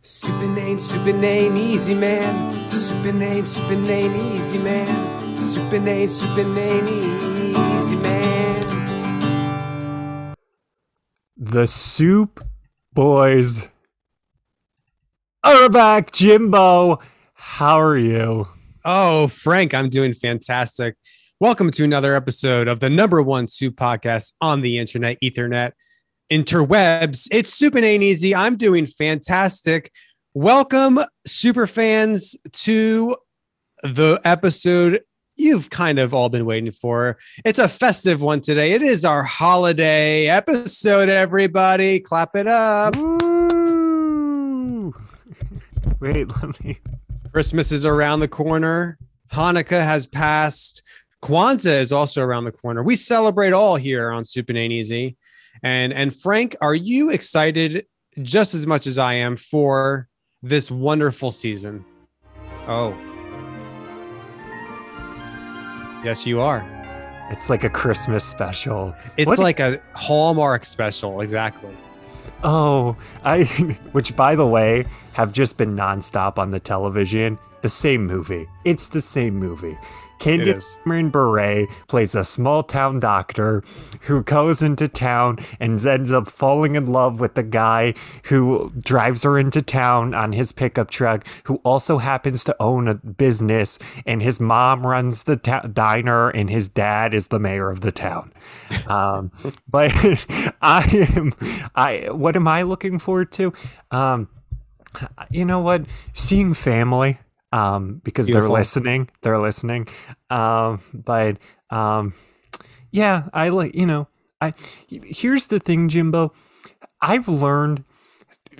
Super name, super name, easy man. Super name, super name, easy man. Super name, super name, easy man. The Soup Boys are back, Jimbo. How are you? Oh, Frank, I'm doing fantastic. Welcome to another episode of the number one soup podcast on the internet, Ethernet, interwebs. It's Soup Ain't Easy. I'm doing fantastic. Welcome, super fans, to the episode you've kind of all been waiting for. It's a festive one today. It is our holiday episode, everybody. Clap it up. Woo! Wait, let me. Christmas is around the corner. Hanukkah has passed. Kwanzaa is also around the corner. We celebrate all here on Soup Ain't Easy. And and Frank, are you excited just as much as I am for this wonderful season? Oh. Yes, you are. It's like a Christmas special. It's What- like a Hallmark special, exactly. Oh, I, which by the way, have just been nonstop on the television. The same movie. It's the same movie. Is. Candace Cameron Bure plays a small town doctor who goes into town and ends up falling in love with the guy who drives her into town on his pickup truck, who also happens to own a business, and his mom runs the ta- diner, and his dad is the mayor of the town. Um, but I am, I what am I looking forward to? Um, you know what? Seeing family. Um, because Beautiful. they're listening. They're listening. Um, but um, yeah, I like you know. I here's the thing, Jimbo. I've learned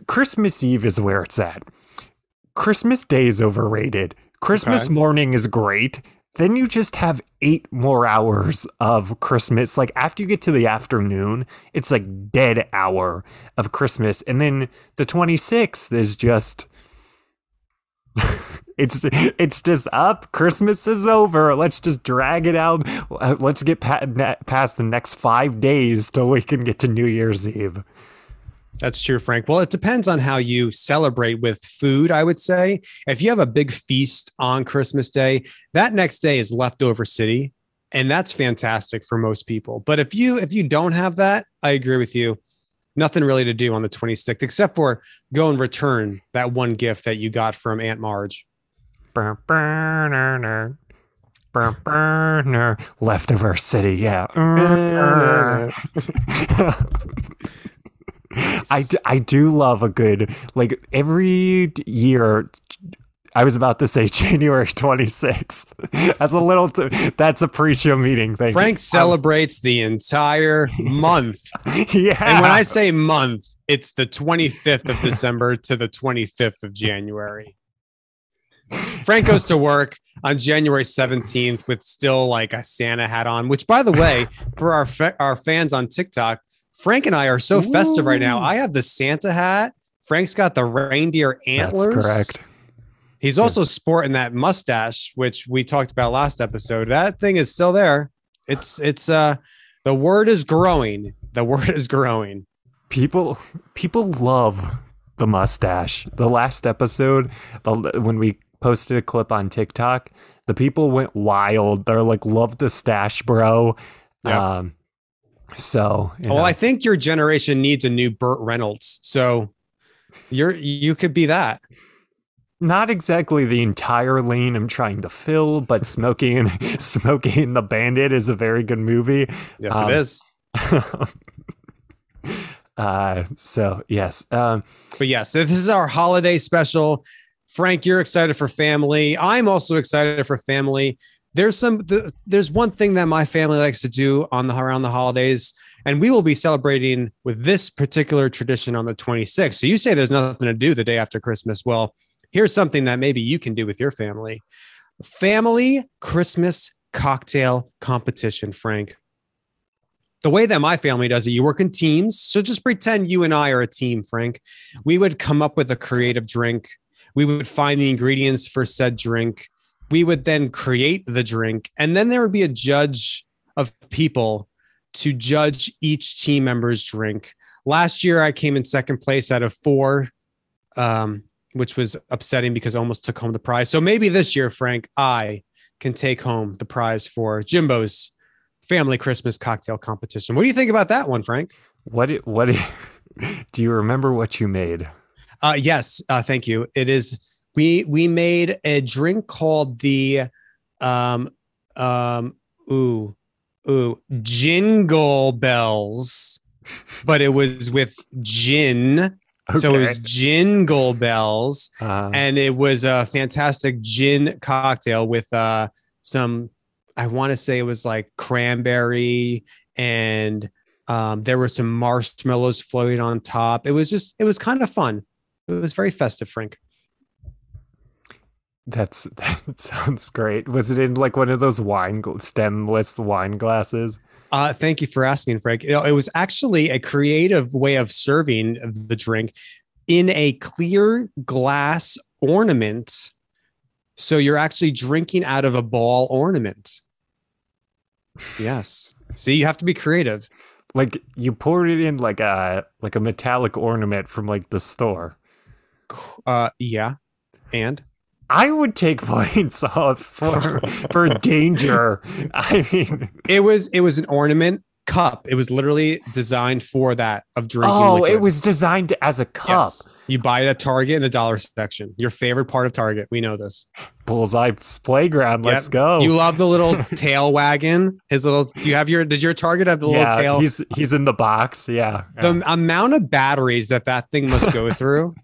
Christmas Eve is where it's at. Christmas Day is overrated. Christmas Okay. morning is great. Then you just have eight more hours of Christmas. Like after you get to the afternoon, it's like dead hour of Christmas. And then the 26th is just it's it's just up. Christmas is over. Let's just drag it out. Let's get past the next five days till we can get to New Year's Eve. That's true, Frank. Well, it depends on how you celebrate with food, I would say. If you have a big feast on Christmas Day, that next day is leftover city, and that's fantastic for most people. But if you if you don't have that, I agree with you. Nothing really to do on the 26th except for go and return that one gift that you got from Aunt Marge. Leftover city, yeah. I, d- I do love a good like every year I was about to say January 26th. That's a little t- that's a pre-show meeting thing. Frank celebrates the entire month. yeah. And when I say month, it's the 25th of December to the 25th of January. Frank goes to work on January 17th with still like a Santa hat on, which by the way, for our fa- our fans on TikTok, Frank and I are so festive right now. I have the Santa hat. Frank's got the reindeer antlers. That's correct. He's also sporting that mustache, which we talked about last episode. That thing is still there. It's it's uh the word is growing. The word is growing. People people love the mustache. The last episode, the, when we posted a clip on TikTok, the people went wild. They're like, "Love the stash, bro." Yeah. Um, so Well, know. I think your generation needs a new Burt Reynolds. So you're you could be that. not exactly the entire lane I'm trying to fill, but smoking Smokey and the Bandit is a very good movie. Yes, Um, it is. uh, so yes, um, But yeah, so this is our holiday special. Frank, you're excited for family. I'm also excited for family. There's some th- there's one thing that my family likes to do on the around the holidays, and we will be celebrating with this particular tradition on the 26th. So you say there's nothing to do the day after Christmas. Well, here's something that maybe you can do with your family. Family Christmas cocktail competition, Frank. The way that my family does it, you work in teams. So just pretend you and I are a team, Frank. We would come up with a creative drink. We would find the ingredients for said drink. We would then create the drink. And then there would be a judge of people to judge each team member's drink. Last year, I came in second place out of four um, which was upsetting because I almost took home the prize. So maybe this year, Frank, I can take home the prize for Jimbo's family Christmas cocktail competition. What do you think about that one, Frank? What what do you remember what you made? Uh, yes, uh, thank you. It is we we made a drink called the um um ooh ooh jingle bells, but it was with gin. So it was jingle bells, Uh, and it was a fantastic gin cocktail with uh some. I want to say it was like cranberry and um, there were some marshmallows floating on top. It was just, it was kind of fun. It was very festive, Frank. that's that sounds great. Was it in like one of those wine stemless wine glasses? Uh, thank you for asking, Frank. You know, it was actually a creative way of serving the drink in a clear glass ornament. So you're actually drinking out of a ball ornament. Yes. See, you have to be creative. Like you poured it in like a like a metallic ornament from like the store. Uh, yeah. And I would take points off for for danger. I mean, it was it was an ornament cup. It was literally designed for that of drinking. oh, liquid. it was designed as a cup. Yes. You buy it at Target in the dollar section. Your favorite part of Target. We know this. Bullseye's playground. Let's go. You love the little tail wagon. His little. Do you have your? Does your Target have the little tail? he's he's in the box. Yeah. The amount of batteries that that thing must go through.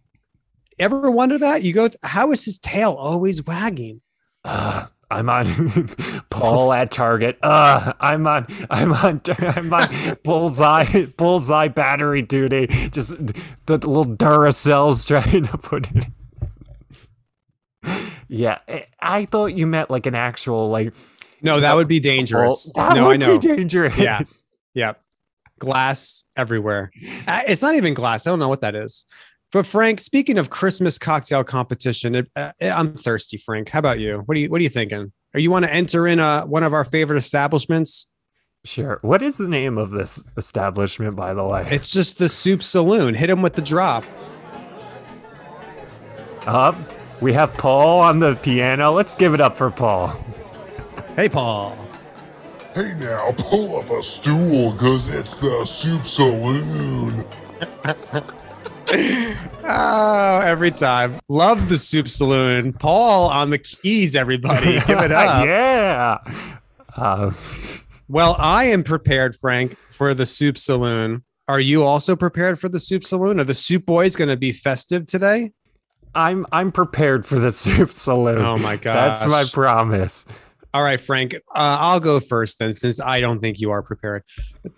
Ever wonder that? You go. How is his tail always wagging? Uh, I'm on Paul at Target. Uh, I'm on I'm on I'm on bullseye bullseye battery duty. Just the little Duracells trying to put it. Yeah, I- I thought you meant like an actual like. No, that would be dangerous. Well, that no, would I know. be dangerous. Yeah. Yep. Glass everywhere. Uh, It's not even glass. I don't know what that is. But Frank, speaking of Christmas cocktail competition, it, uh, I'm thirsty. Frank, how about you? What are you What are you thinking? Or you want to enter in a one of our favorite establishments? Sure. What is the name of this establishment, by the way? It's just the Soup Saloon. Hit him with the drop. Up. We have Paul on the piano. Let's give it up for Paul. Hey, Paul. Hey now, pull up a stool, cause it's the soup saloon. Oh, every time. Love the Soup Saloon. Paul on the keys, everybody. Give it up. yeah. Uh, Well, I am prepared, Frank, for the Soup Saloon. Are you also prepared for the Soup Saloon? Are the Soup Boys going to be festive today? I'm I'm prepared for the soup saloon. Oh my god, That's my promise. All right, Frank. Uh, I'll go first then, since I don't think you are prepared.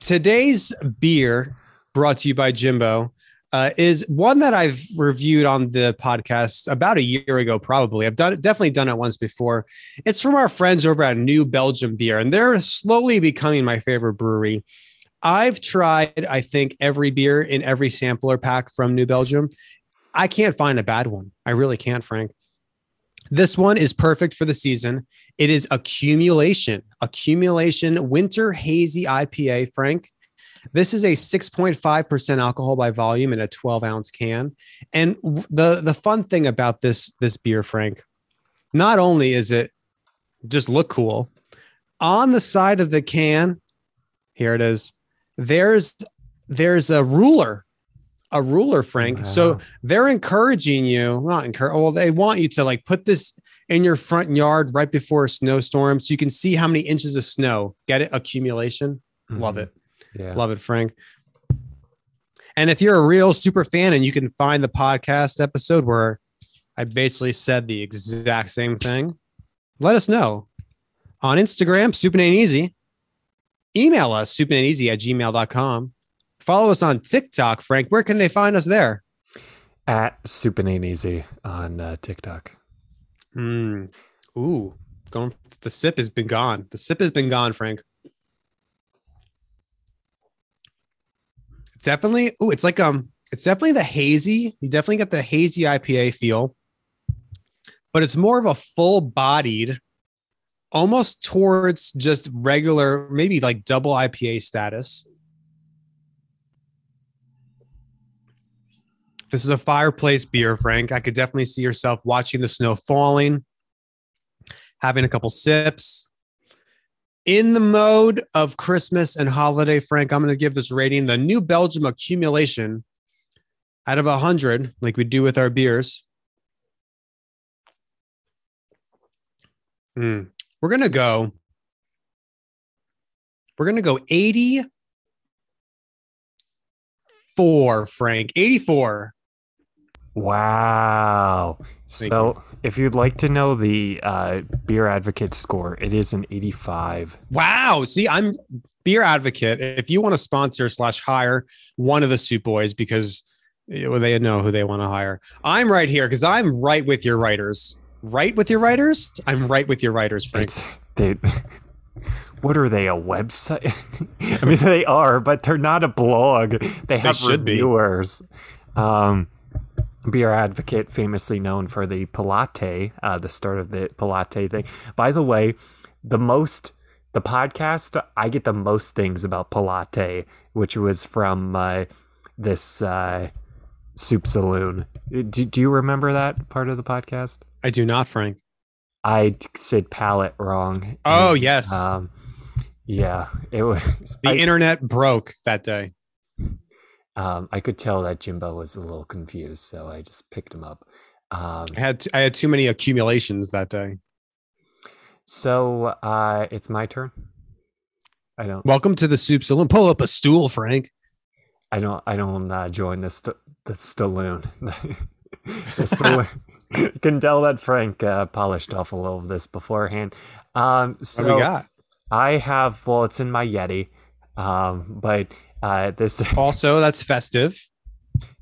Today's beer, brought to you by Jimbo, uh, is one that I've reviewed on the podcast about a year ago. Probably, I've done it, definitely done it once before. It's from our friends over at New Belgium Beer, and they're slowly becoming my favorite brewery. I've tried, I think, every beer in every sampler pack from New Belgium. I can't find a bad one. I really can't, Frank. This one is perfect for the season. It is accumulation, accumulation winter hazy IPA, Frank. This is a 6.5% alcohol by volume in a 12 ounce can. And the, the fun thing about this, this beer, Frank, not only is it just look cool, on the side of the can, here it is, there's there's a ruler, a ruler, Frank. So they're encouraging you, not encourage, well, they want you to like put this in your front yard right before a snowstorm so you can see how many inches of snow. Get it? Accumulation. Love Mhm. it. Yeah. Love it, Frank. And if you're a real super fan and you can find the podcast episode where I basically said the exact same thing, let us know on Instagram, Super Easy. Email us, supinaneasy at gmail.com. Follow us on TikTok, Frank. Where can they find us there? At Soup Ain't Easy on uh, TikTok. Mm. Ooh, going. The sip has been gone. The sip has been gone, Frank. Definitely. Oh, it's like um. It's definitely the hazy. You definitely get the hazy IPA feel, but it's more of a full-bodied, almost towards just regular, maybe like double IPA status. This is a fireplace beer, Frank. I could definitely see yourself watching the snow falling, having a couple sips. In the mode of Christmas and holiday, Frank, I'm going to give this rating the New Belgium accumulation out of 100, like we do with our beers. Mm. We're going to go. We're going to go 84, Frank. 84. Wow. Thank so, if you'd like to know the uh, beer advocate score, it is an 85. Wow. See, I'm beer advocate. If you want to sponsor slash hire one of the soup boys because you know, they know who they want to hire, I'm right here because I'm right with your writers. Right with your writers? I'm right with your writers, Frank. It's they. What are they? A website? I mean, they are, but they're not a blog. They have be. reviewers. Um, Beer Advocate, famously known for the Pilate, uh, the start of the Pilate thing. By the way, the most the podcast I get the most things about Pilate, which was from uh, this uh, soup saloon. Do, do you remember that part of the podcast? I do not, Frank. I said palette wrong. Oh, And, yes. Um, yeah, it was. The I, internet broke that day. Um, I could tell that Jimbo was a little confused, so I just picked him up. Um, I had I had too many accumulations that day. so uh, it's my turn. I don't. Welcome to the soup saloon. Pull up a stool, Frank. I don't. I don't uh, join the st- the saloon. the saloon. you can tell that Frank uh, polished off a little of this beforehand. Um, so What we got? I have. Well, it's in my Yeti. Um, but uh, this. Also, that's festive.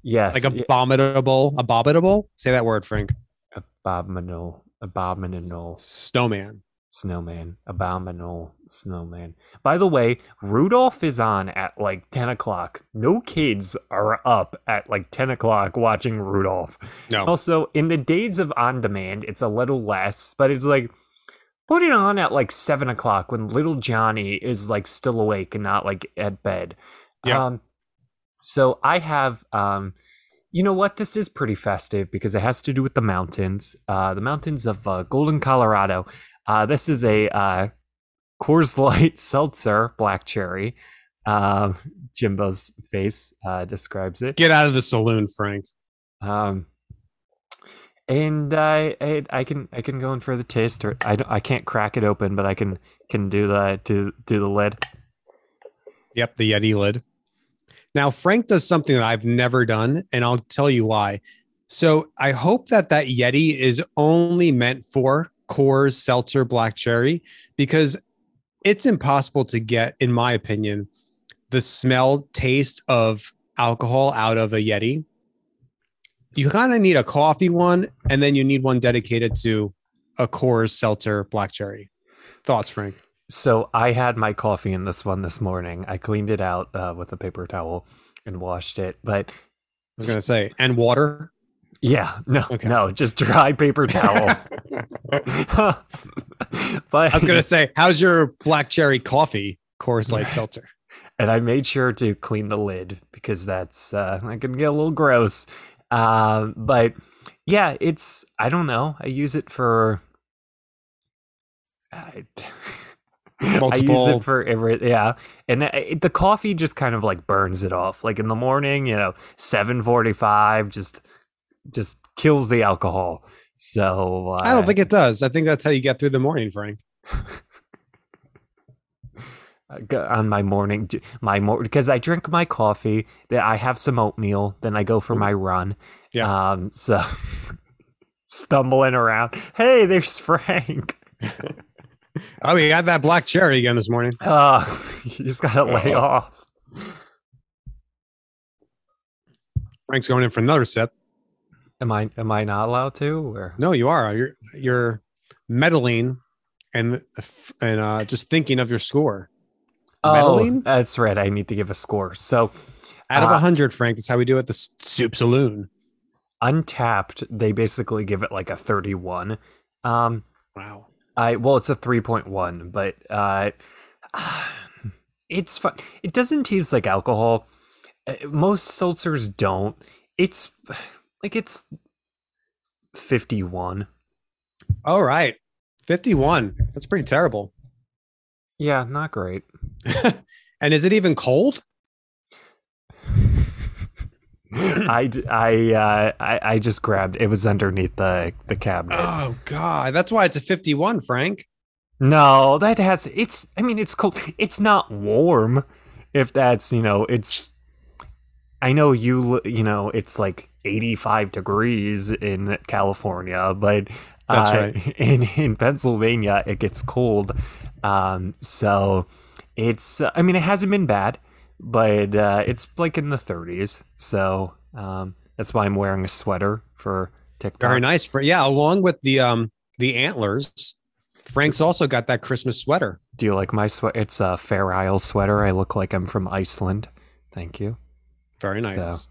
Yes. Like abominable, abominable. Say that word, Frank. abominable, abominable Snowman. snowman, abominable snowman. By the way, Rudolph is on at like ten o'clock. No kids are up at like ten o'clock watching Rudolph. No. Also, in the days of on demand, it's a little less, but it's like put it on at like seven o'clock when little Johnny is like still awake and not like at bed. Yeah. Um, so I have, um, you know what? This is pretty festive because it has to do with the mountains, uh, the mountains of uh, Golden, Colorado. Uh, this is a uh, Coors Light seltzer, black cherry. Um, Jimbo's face uh, describes it. Get out of the saloon, Frank. Um, and I, I I can I can go in for the taste, or I I can't crack it open, but I can can do the do do the lid. Yep, the Yeti lid. Now, Frank does something that I've never done, and I'll tell you why. So I hope that that Yeti is only meant for Coors Seltzer Black Cherry because it's impossible to get, in my opinion, the smell taste of alcohol out of a Yeti. You kind of need a coffee one, and then you need one dedicated to a Coors Seltzer Black Cherry. Thoughts, Frank? So I had my coffee in this one this morning. I cleaned it out uh, with a paper towel and washed it, but I was gonna say, and water. yeah, no, Okay. no, just dry paper towel. but I was gonna say, how's your black cherry coffee Coors Light Seltzer? and I made sure to clean the lid because that's uh, I can get a little gross. Uh, but yeah, it's I don't know. I use it for. I, I use it for every yeah, and it, the coffee just kind of like burns it off. Like in the morning, you know, seven forty five, just just kills the alcohol. So uh, I don't think it does. I think that's how you get through the morning, Frank. uh, on my morning my more because I drink my coffee, then I have some oatmeal, then I go for my run. Yeah. Um so stumbling around. Hey, there's Frank. Oh, we got that black cherry again this morning. Uh you just gotta lay off. Frank's going in for another sip. Am I am I not allowed to or No, you are. You're you're meddling and and uh, just thinking of your score. Oh, Meddling? that's right. I need to give a score. So Out of Uh, a hundred, Frank. That's how we do it. at The soup saloon. Untappd, they basically give it like a 31. Um Wow. I well, it's a three point one, but uh, it's fun. It doesn't taste like alcohol. Uh, Most seltzers don't, It's like it's 51. All right. 51. That's pretty terrible. Yeah, not great. and is it even cold? I, I, uh, I I just grabbed it was underneath the the cabinet. Oh god, that's why it's a 51, Frank. No, that has it's I mean it's cold. It's not warm if that's, you know, it's I know you you know, it's like 85 degrees in California, but That's uh, right. in in Pennsylvania it gets cold. Um so it's uh, I mean it hasn't been bad, but uh it's like in the 30s. So um that's why I'm wearing a sweater for TikTok. Very nice for yeah, along with the um the antlers. Frank's also got that Christmas sweater. Do you like my sweater? It's a Fair Isle sweater. I look like I'm from Iceland. Thank you. Very nice. So-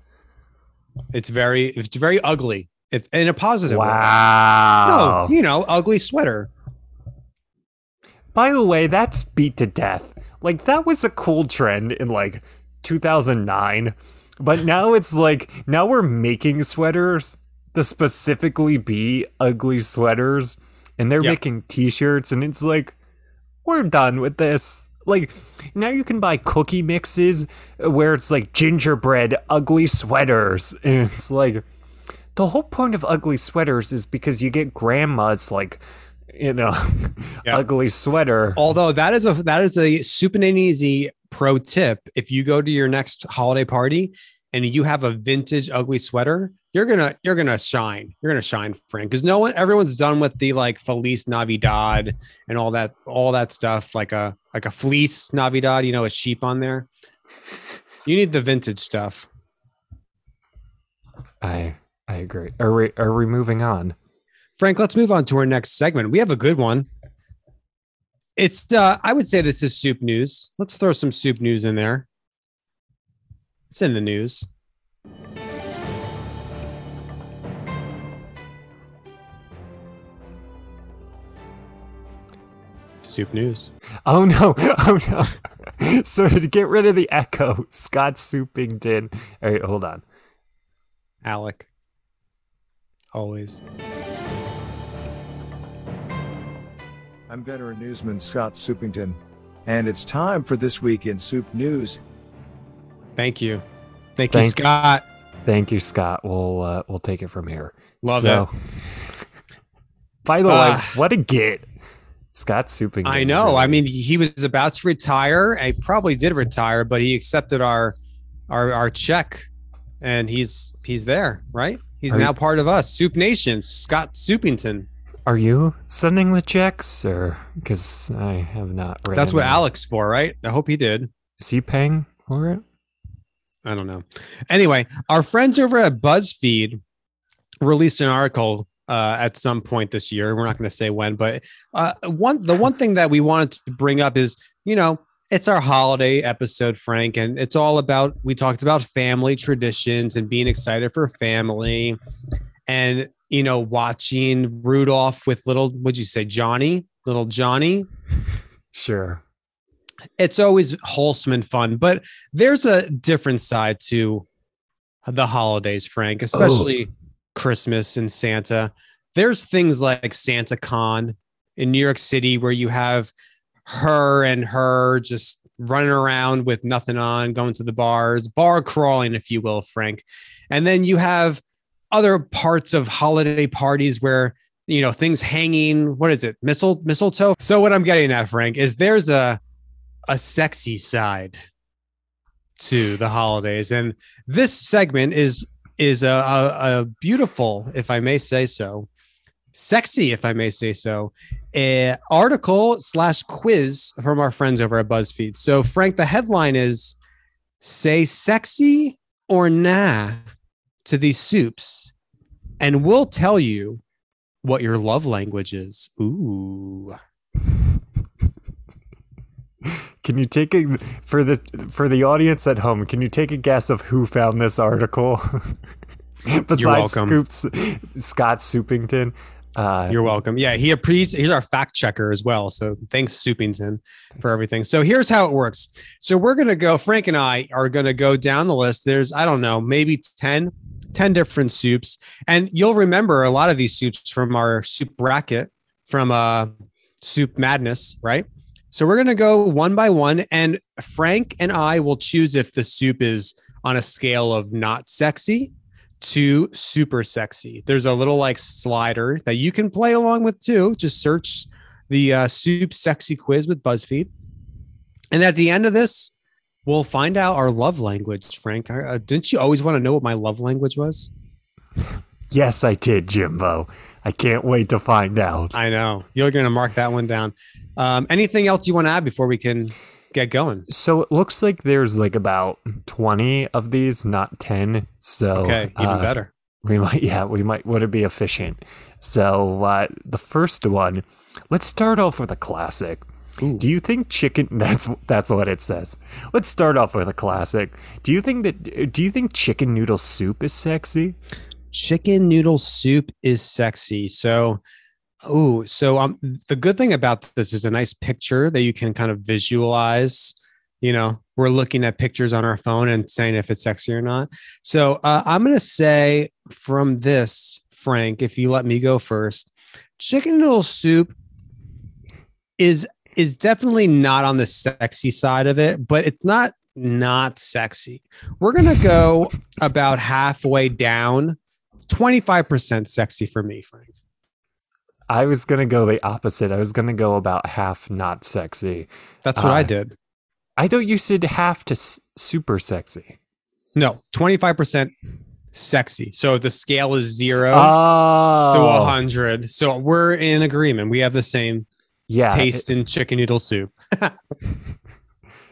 It's very it's very ugly. It, in a positive way. Wow. No, you know, ugly sweater. By the way, that's beat to death. Like that was a cool trend in like 2009, but now it's like now we're making sweaters to specifically be ugly sweaters, and they're Yep. making T-shirts, and it's like we're done with this. Like now you can buy cookie mixes where it's like gingerbread ugly sweaters, and it's like the whole point of ugly sweaters is because you get grandma's like you know Yeah. ugly sweater Although that is a that is a super easy pro tip. If you go to your next holiday party and you have a vintage ugly sweater, you're gonna you're gonna shine. You're gonna shine, Frank. Because no one everyone's done with the like Feliz Navidad and all that all that stuff, like a like a fleece Navidad, you know, a sheep on there. You need the vintage stuff. i i agree are we are we moving on Frank, let's move on to our next segment. We have a good one. It's uh I would say this is soup news. Let's throw some soup news in there. It's in the news. Soup news. oh no oh no so to get rid of the echo scott soupington all right hold on Alec. Always. I'm veteran newsman Scott Soupington, and it's time for this week in Soup News. Thank you. Thank you, Thank you. Scott. thank you scott we'll uh, we'll take it from here Love so, by the way Ah. what a get scott soupington I know. really- I mean, he was about to retire. and He probably did retire, but he accepted our our our check, and he's he's there, right? He's Are now you- part of us, Soup Nation. Scott Soupington. Are you sending the checks or because i have not read That's what. Alex for, right? I hope he did. is he paying for it I don't know. Anyway, our friends over at BuzzFeed released an article uh, at some point this year. We're not going to say when, but uh, one the one thing that we wanted to bring up is, you know, it's our holiday episode, Frank, and it's all about. We talked about family traditions and being excited for family, and you know, watching Rudolph with little. What'd you say, Johnny? Little Johnny sure it's always wholesome and fun, but there's a different side to the holidays, Frank, especially Christmas and Santa. There's things like Santa Con in New York City where you have her and her just running around with nothing on, going to the bars, bar crawling, if you will, Frank. And then you have other parts of holiday parties where you know things hanging. What is it? Mistle mistletoe. So what I'm getting at, Frank, is there's a a sexy side to the holidays, and this segment is is a, a, a beautiful, if I may say so, sexy, if I may say so, a article slash quiz from our friends over at BuzzFeed. So, Frank, the headline is "Say sexy or nah" to these soups, and we'll tell you what your love language is. Ooh. Can you take a for the for the audience at home? Can you take a guess of who found this article? Besides. Scoops, Scott Soupington. Uh, You're welcome. Yeah, he appreciates. He's our fact checker as well. So thanks, Soupington, for everything. So here's how it works. So we're gonna go. Frank and I are gonna go down the list. There's I don't know, maybe ten 10 different soups. And you'll remember a lot of these soups from our soup bracket from uh, Soup Madness, right? So we're going to go one by one, and Frank and I will choose if the soup is on a scale of not sexy to super sexy. There's a little like slider that you can play along with too. Just search the uh, soup sexy quiz with BuzzFeed. And at the end of this, we'll find out our love language, Frank. Uh, didn't you always want to know what my love language was? Yes, I did, Jimbo. I can't wait to find out. I know. You're going to mark that one down. Um, anything else you want to add before we can get going? So it looks like there's like about 20 of these, not 10. So Okay, even uh, better. We might, yeah, we might want to be efficient. So uh, the first one, let's start off with a classic. Do you think chicken? That's that's what it says. Let's start off with a classic. Do you think that? Do you think chicken noodle soup is sexy? chicken noodle soup is sexy. So, oh, so um, the good thing about this is a nice picture that you can kind of visualize. You know, we're looking at pictures on our phone and saying if it's sexy or not. So, uh, I'm going to say from this, Frank, if you let me go first, chicken noodle soup is is definitely not on the sexy side of it, but it's not not sexy. We're going to go about halfway down 25% sexy for me, Frank. I was gonna go the opposite. I was gonna go about half not sexy. That's what I Uh, did. I thought you said half to s- super sexy. No, 25% sexy. So the scale is zero to Oh, 100. So we're in agreement. We have the same yeah. taste in chicken noodle soup.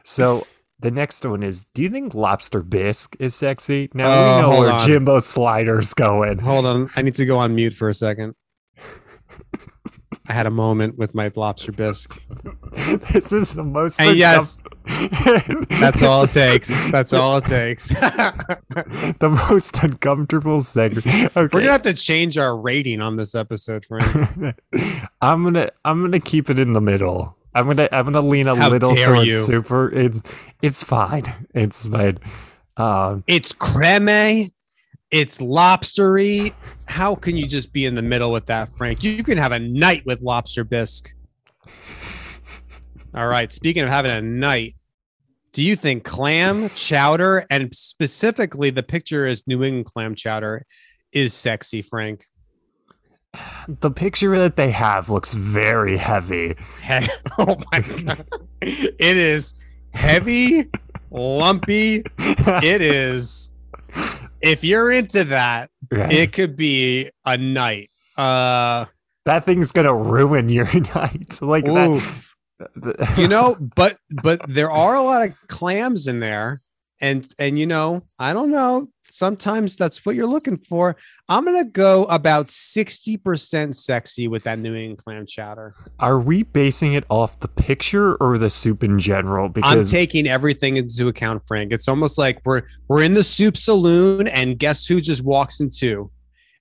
So the next one is: Do you think lobster bisque is sexy? Now Oh, we uh, know hold where on. Jimbo Slider's going. Hold on. I need to go on mute for a second. I had a moment with my lobster bisque. this is the most. And yes, that's all it takes. That's all it takes. the most uncomfortable segment. Okay, We're gonna have to change our rating on this episode, Frank. I'm gonna I'm gonna keep it in the middle. I'm gonna I'm gonna lean a How little towards you. super. It's it's fine. It's fine. Um, It's creme. It's lobstery. How can you just be in the middle with that, Frank? You can have a night with lobster bisque. All right. Speaking of having a night, do you think clam chowder and specifically the picture is New England clam chowder is sexy, Frank? the picture that they have looks very heavy. He- oh my god. It is heavy, lumpy. It is if you're into that, Right. it could be a night. Uh that thing's gonna ruin your night. Like oof. that. you know, but but there are a lot of clams in there. And and you know, I don't know. Sometimes that's what you're looking for. I'm gonna go about 60% sexy with that New England clam chowder. Are we basing it off the picture or the soup in general? Because I'm taking everything into account, Frank. It's almost like we're we're in the soup saloon, and guess who just walks into?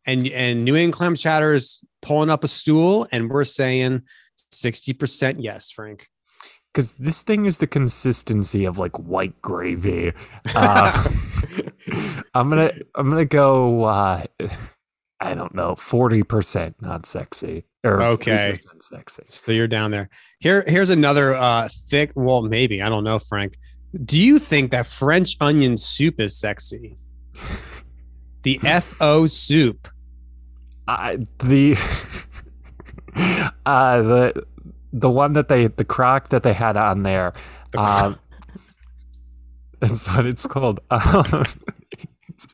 And and New England clam chowder is pulling up a stool, and we're saying sixty percent yes, Frank. because this thing is the consistency of like white gravy. Uh, I'm gonna I'm gonna go. Uh, I don't know, forty percent not sexy or Okay. sexy. so you're down there. Here, here's another uh thick. Well, maybe I don't know, Frank. Do you think that French onion soup is sexy? The FO soup. Uh, the uh the the one that they the crock that they had on there. The Um, that's what it's called. Um, it's,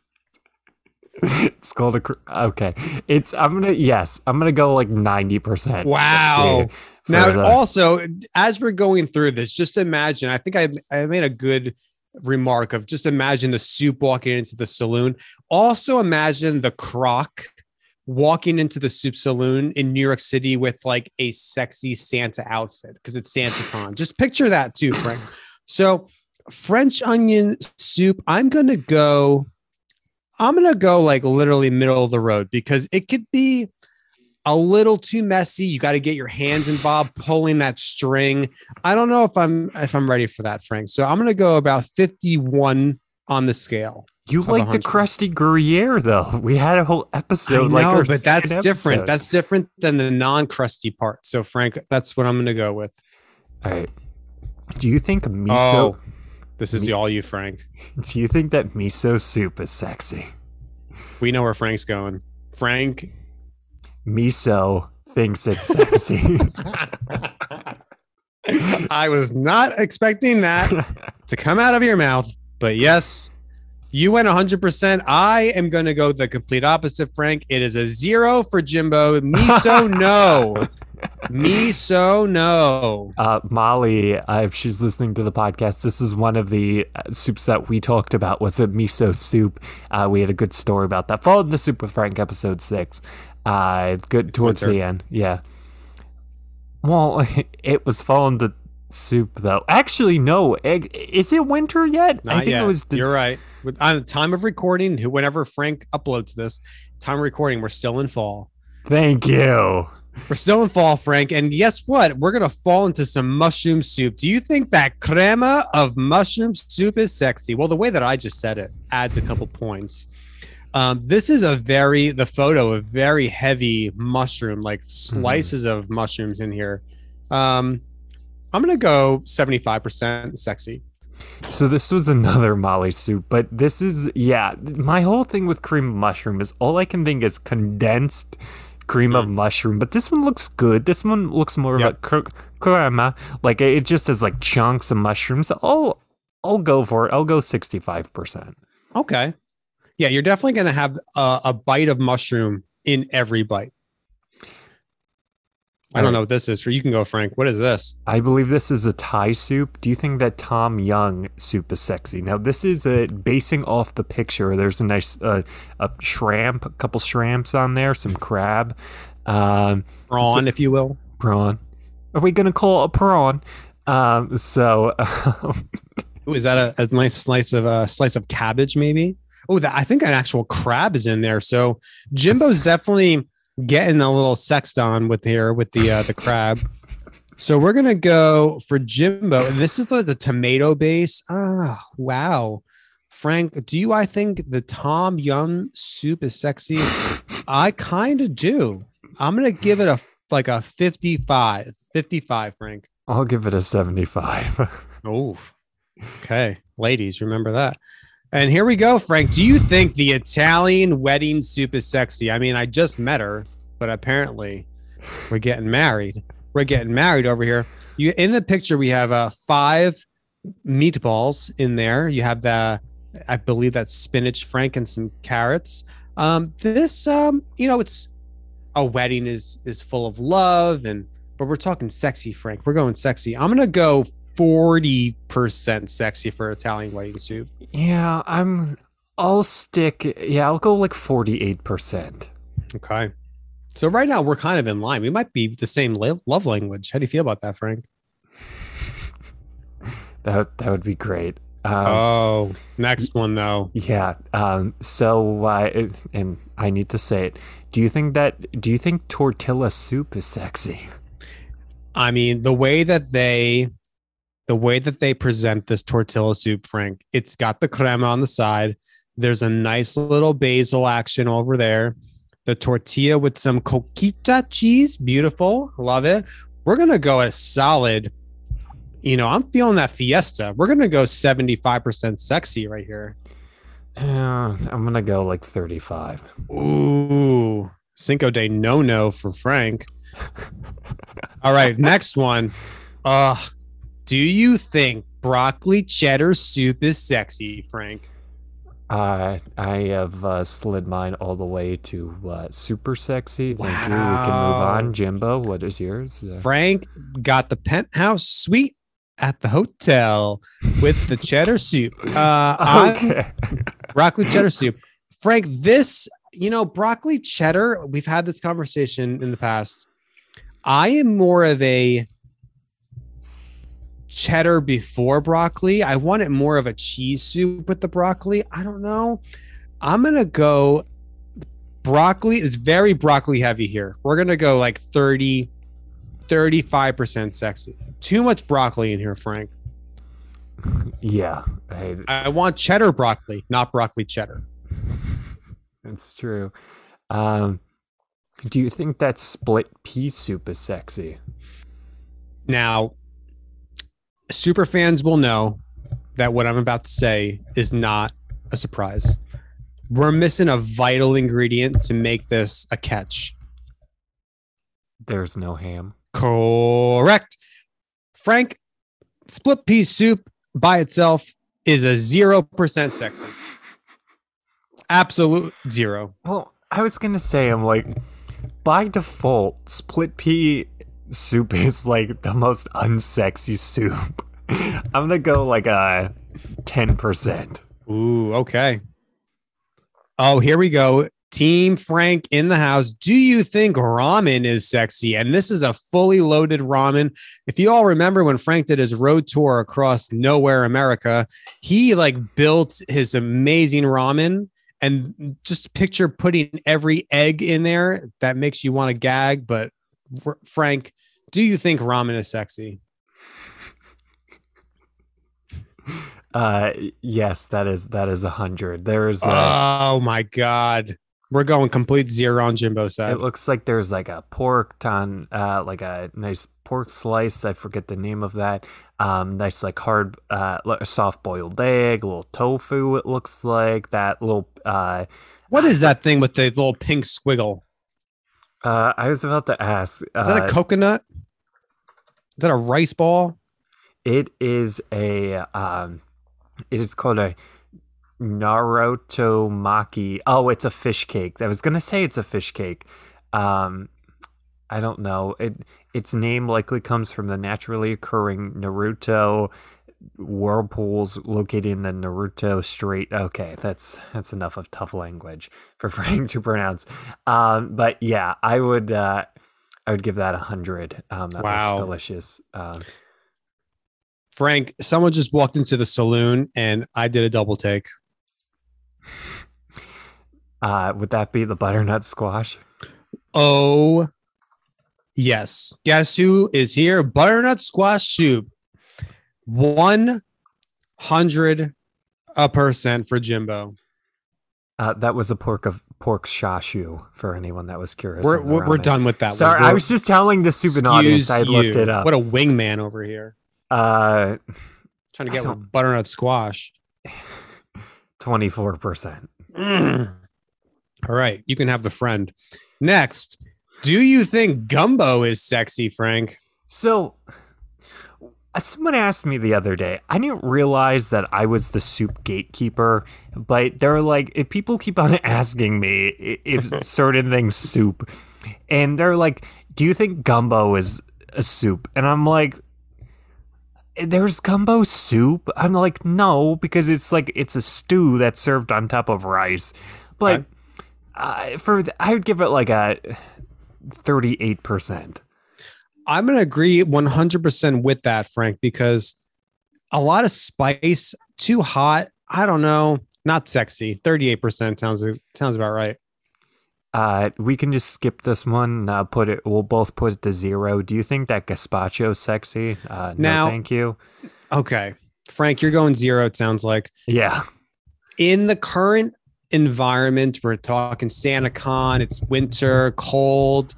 it's called a cr- okay. It's I'm gonna yes I'm gonna go like ninety percent. Wow. Now, also, as we're going through this, just imagine. I think I I made a good remark of just imagine the soup walking into the saloon. Also, imagine the croc walking into the soup saloon in New York City with like a sexy Santa outfit because it's SantaCon. just picture that too, Frank. So, French onion soup. I'm gonna go. I'm gonna go like literally middle of the road because it could be a little too messy. You got to get your hands involved pulling that string. I don't know if I'm if I'm ready for that, Frank. So I'm gonna go about 51 on the scale. You like the crusty Gruyere though. We had a whole episode I like know, our but that's second different. That's different than the non-crusty part. So Frank, that's what I'm going to go with. all right. Do you think miso? Oh, this is all you, Frank. Do you think that miso soup is sexy? We know where Frank's going. Frank. Miso thinks it's sexy. I was not expecting that to come out of your mouth, but yes, you went 100%. I am going to go the complete opposite, Frank. It is a zero for Jimbo. Miso, no. Miso, no. uh, Molly, uh, if she's listening to the podcast, this is one of the uh, soups that we talked about. Was a miso soup. Uh, we had a good story about that. Followed the soup with Frank, episode six. Uh, good towards Winter. the end. Yeah. Well, it was fallen to soup though. Actually, no. Egg, is it winter yet? Not I think yet. it was. The, You're right. With, on the time of recording, whenever Frank uploads this, time of recording, we're still in fall. thank you. We're still in fall, Frank. And guess what? We're to fall into some mushroom soup. Do you think that crema of mushroom soup is sexy? Well, the way that I just said it adds a couple points. Um, this is a very, the photo, a very heavy mushroom, like slices of mushrooms in here. Um, I'm going to go 75% sexy. So this was another Molly soup, but this is yeah. My whole thing with cream of mushroom is all I can think is condensed cream of mm. mushroom. But this one looks good. This one looks more Yep. like cr- crema. Like it just has like chunks of mushrooms. I'll I'll go for it. I'll go sixty five percent. Okay. Yeah, you're definitely going to have a, a bite of mushroom in every bite. I don't know what this is for. You can go, Frank. What is this? I believe this is a Thai soup. Do you think that Tom Yum soup is sexy? Now this is a basing off the picture. There's a nice uh, a shrimp, a couple shrimps on there, some crab. Um, Prawn, if you will. prawn. Are we gonna call it a prawn? Um, so um, Ooh, is that a, a nice slice of a slice of cabbage, maybe? Oh, that I think an actual crab is in there. So Jimbo's definitely getting a little sexed on with here with the uh, the crab. So we're gonna go for Jimbo. This is the, the tomato base. Ah, wow. Frank, do you I think the Tom Yum soup is sexy? I kind of do. I'm gonna give it a like a 55. 55, Frank. I'll give it a seventy-five. Oh, okay. Ladies, remember that. And here we go, Frank. Do you think the Italian wedding soup is sexy? I mean, I just met her, but apparently we're getting married. We're getting married over here. You in the picture we have uh five meatballs in there. You have the I believe that's spinach, Frank, and some carrots. Um, this um, you know, it's a wedding is is full of love and but we're talking sexy, Frank. We're going sexy. I'm gonna go 40% sexy for Italian wedding soup. yeah, I'm. I'll stick. Yeah, I'll go like forty-eight percent. Okay. So right now we're kind of in line. We might be the same love language. How do you feel about that, Frank? That that would be great. Um, oh, next one though. Yeah. Um, so, uh, and I need to say it. Do you think that? Do you think tortilla soup is sexy? I mean, the way that they the way that they present this tortilla soup, Frank, it's got the crema on the side. There's a nice little basil action over there. The tortilla with some cotija cheese, beautiful. Love it. We're gonna go a solid. You know, I'm feeling that fiesta. We're gonna go 75% sexy right here. Uh, I'm gonna go like thirty-five. Ooh, Cinco de no no for Frank. All right, next one. Uh, do you think broccoli cheddar soup is sexy, Frank? Uh, I have uh, slid mine all the way to uh, super sexy. Thank you. We can move on. Jimbo, what is yours? Uh, Frank got the penthouse suite at the hotel with the cheddar soup. Uh, okay. broccoli cheddar soup. Frank, this, you know, broccoli cheddar, we've had this conversation in the past. I am more of a cheddar before broccoli. I want it more of a cheese soup with the broccoli. I don't know. I'm going to go broccoli. It's very broccoli heavy here. We're going to go like 30, 35% sexy. Too much broccoli in here, Frank. Yeah, hey, I want cheddar broccoli, not broccoli cheddar. That's true. Um, do you think that split pea soup is sexy? Now, super fans will know that what I'm about to say is not a surprise. We're missing a vital ingredient to make this a catch. There's no ham. Correct. Frank, split pea soup by itself is a 0% sexy. Absolute zero. Well, I was gonna say, I'm like, by default, split pea soup is like the most unsexy soup. I'm gonna go like a ten percent. Ooh, okay. Oh, here we go. Team Frank in the house. Do you think ramen is sexy? And this is a fully loaded ramen. If you all remember when Frank did his road tour across nowhere America, he like built his amazing ramen and just picture putting every egg in there that makes you want to gag. But Frank, do you think ramen is sexy? Uh, yes, that is that is a hundred. There's a, oh my god. We're going complete zero on Jimbo side. it looks like there's like a pork ton, uh, like a nice pork slice. I forget the name of that. Um, nice like hard, uh, soft boiled egg, a little tofu. It looks like that little. Uh, What is that thing with the little pink squiggle? uh, I was about to ask. Is that a uh, coconut? Is that a rice ball? It is a um it is called a Naruto Maki. Oh, it's a fish cake. I was gonna say it's a fish cake. Um I don't know. It its name likely comes from the naturally occurring Naruto whirlpools located in the Naruto Strait. Okay, that's that's enough of tough language for Frank to pronounce. Um, but yeah, I would uh, I would give that a hundred. Um, that Wow. looks delicious. Um, Frank, someone just walked into the saloon and I did a double take. Uh, would that be the butternut squash? Oh, yes. Guess who is here? Butternut squash soup. 100 a percent for Jimbo. Uh, that was a pork of pork chashu for anyone that was curious. We're, we're, we're done with that. Sorry, I was just telling the Subin audience. I looked you. it up. What a wingman over here. uh, Trying to get with butternut squash. twenty four percent. All right, you can have the friend. Next, do you think gumbo is sexy, Frank? So, someone asked me the other day. I didn't realize that I was the soup gatekeeper, but they're like, if people keep on asking me if certain things soup, and they're like, "Do you think gumbo is a soup?" And I'm like. There's gumbo soup. I'm like, no, because it's like it's a stew that's served on top of rice. But uh, for I would give it like a thirty-eight percent. I'm going to agree 100% with that, Frank, because a lot of spice, too hot. I don't know, not sexy. 38% sounds sounds about right. Uh, we can just skip this one. Uh, put it. We'll both put it to zero. Do you think that gazpacho's sexy? Uh, no, Now- thank you. Okay, Frank, you're going zero. It sounds like Yeah, in the current environment, we're talking Santa Con. It's winter, cold,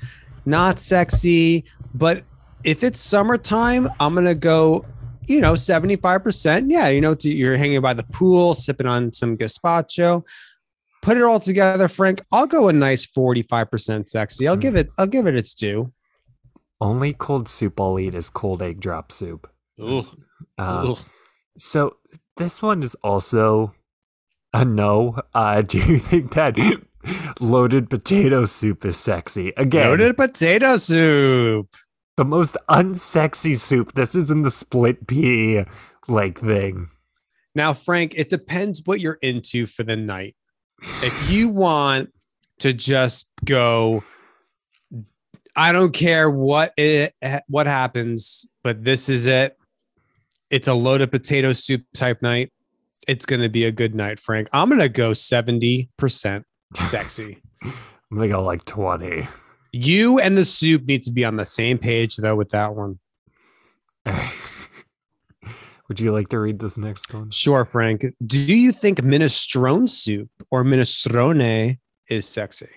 not sexy. But if it's summertime, I'm gonna go. You know, 75%. Yeah, you know, to, you're hanging by the pool, sipping on some gazpacho. Put it all together, Frank. I'll go a nice 45% sexy. I'll Mm. give it, I'll give it its due. only cold soup I'll eat is cold egg drop soup. Um, Ugh. so this one is also a no. Uh, do you think that loaded potato soup is sexy? Again, Loaded potato soup. the most unsexy soup. This isn't the split pea like thing. Now, Frank, it depends what you're into for the night. If you want to just go, I don't care what it what happens, but this is it. It's a loaded potato soup type night. It's gonna be a good night, Frank. I'm gonna go 70% sexy. I'm gonna go like twenty. you and the soup need to be on the same page though with that one. Would you like to read this next one? Sure, Frank. Do you think minestrone soup or minestrone is sexy?